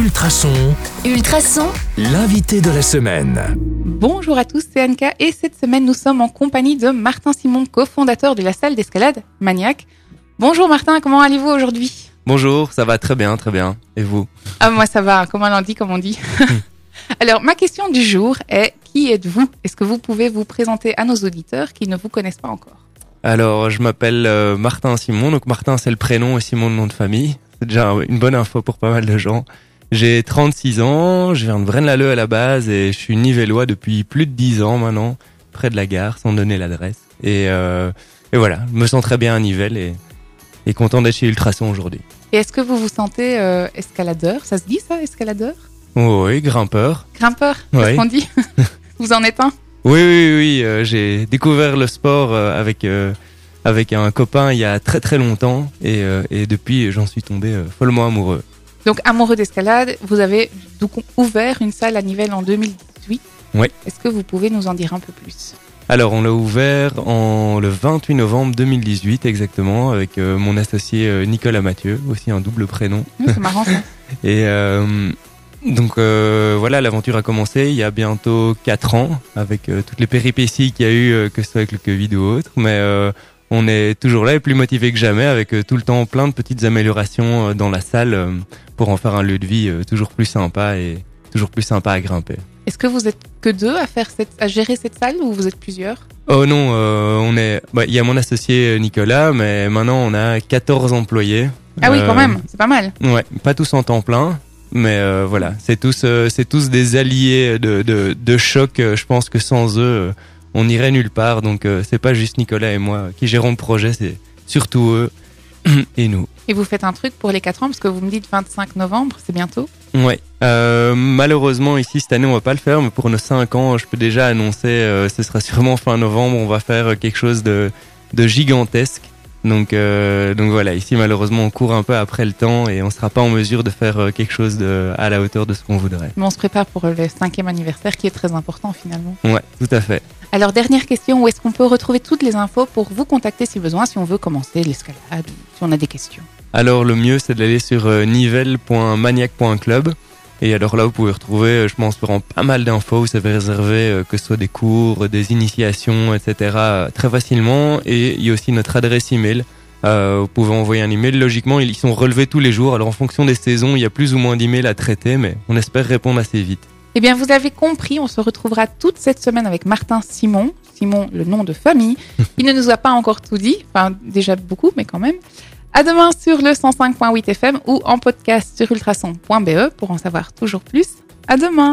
Ultrason, Ultrason, l'invité de la semaine. Bonjour à tous, c'est Anka et cette semaine nous sommes en compagnie de Martin Simon, cofondateur de la salle d'escalade Maniac. Bonjour Martin, comment allez-vous aujourd'hui? Bonjour, ça va très bien, très bien. Et vous? Ah moi ça va, comme on dit, comme on dit. Alors ma question du jour est qui êtes-vous? Est-ce que vous pouvez vous présenter à nos auditeurs qui ne vous connaissent pas encore? Alors, je m'appelle euh, Martin Simon. Donc Martin, c'est le prénom et Simon le nom de famille. C'est déjà une bonne info pour pas mal de gens. J'ai 36 ans, je viens de Braine-l'Alleud à la base et je suis nivellois depuis plus de 10 ans maintenant, près de la gare, sans donner l'adresse. Et, euh, et voilà, je me sens très bien à Nivelles et, et content d'être chez Ultrason aujourd'hui. Et est-ce que vous vous sentez euh, escaladeur? Ça se dit ça, escaladeur? Oh oui, grimpeur. Grimpeur Ouais. Qu'est-ce qu'on dit Vous en êtes un? Oui, oui, oui. euh, j'ai découvert le sport avec avec un copain il y a très très longtemps et, et depuis j'en suis tombé follement amoureux. Donc amoureux d'escalade, vous avez donc ouvert une salle à Nivelles en 2018. Oui. Est-ce que vous pouvez nous en dire un peu plus? Alors on l'a ouvert en le 28 novembre 2018 exactement avec euh, mon associé euh, Nicolas Mathieu, aussi un double prénom. Mmh, C'est marrant ça. Et euh, donc voilà, l'aventure a commencé il y a bientôt quatre ans avec toutes les péripéties qu'il y a eu, que ce soit avec le Covid ou autre. Mais on est toujours là et plus motivé que jamais avec euh, tout le temps plein de petites améliorations euh, dans la salle euh, pour en faire un lieu de vie toujours plus sympa et toujours plus sympa à grimper. Est-ce que vous êtes que deux à faire cette, à gérer cette salle ou vous êtes plusieurs? Oh non, euh, on est. bah, Il y a mon associé Nicolas, mais maintenant on a 14 employés. Ah oui, quand même, c'est pas mal. Ouais, pas tous en temps plein, mais euh, voilà, c'est tous, c'est tous des alliés de, de, de choc. Je pense que sans eux, on irait nulle part. Donc euh, c'est pas juste Nicolas et moi qui gérons le projet, c'est surtout eux et nous. Et vous faites un truc pour les 4 ans parce que vous me dites 25 novembre, c'est bientôt. Ouais. Euh, malheureusement ici cette année on va pas le faire, mais pour nos 5 ans, je peux déjà annoncer, euh, ce sera sûrement fin novembre, on va faire euh, quelque chose de, de gigantesque. Donc, euh, donc voilà, ici malheureusement on court un peu après le temps et on sera pas en mesure de faire quelque chose de, à la hauteur de ce qu'on voudrait. Mais on se prépare pour le cinquième anniversaire qui est très important finalement. Ouais, tout à fait. Alors dernière question, où est-ce qu'on peut retrouver toutes les infos pour vous contacter si besoin, si on veut commencer l'escalade si on a des questions? Alors le mieux c'est d'aller sur euh, nivelle.maniac.club et alors là vous pouvez retrouver, euh, je pense, vraiment pas mal d'infos. Vous savez réserver euh, que ce soit des cours, des initiations, etc. très facilement. Et il y a aussi notre adresse email. Euh, vous pouvez envoyer un email. Logiquement, ils sont relevés tous les jours. Alors en fonction des saisons, il y a plus ou moins d'emails à traiter, mais on espère répondre assez vite. Eh bien, vous avez compris, on se retrouvera toute cette semaine avec Martin Simon. Simon, le nom de famille. Il ne nous a pas encore tout dit. Enfin, déjà beaucoup, mais quand même. À demain sur le 105.8 FM ou en podcast sur ultrason.be pour en savoir toujours plus. À demain!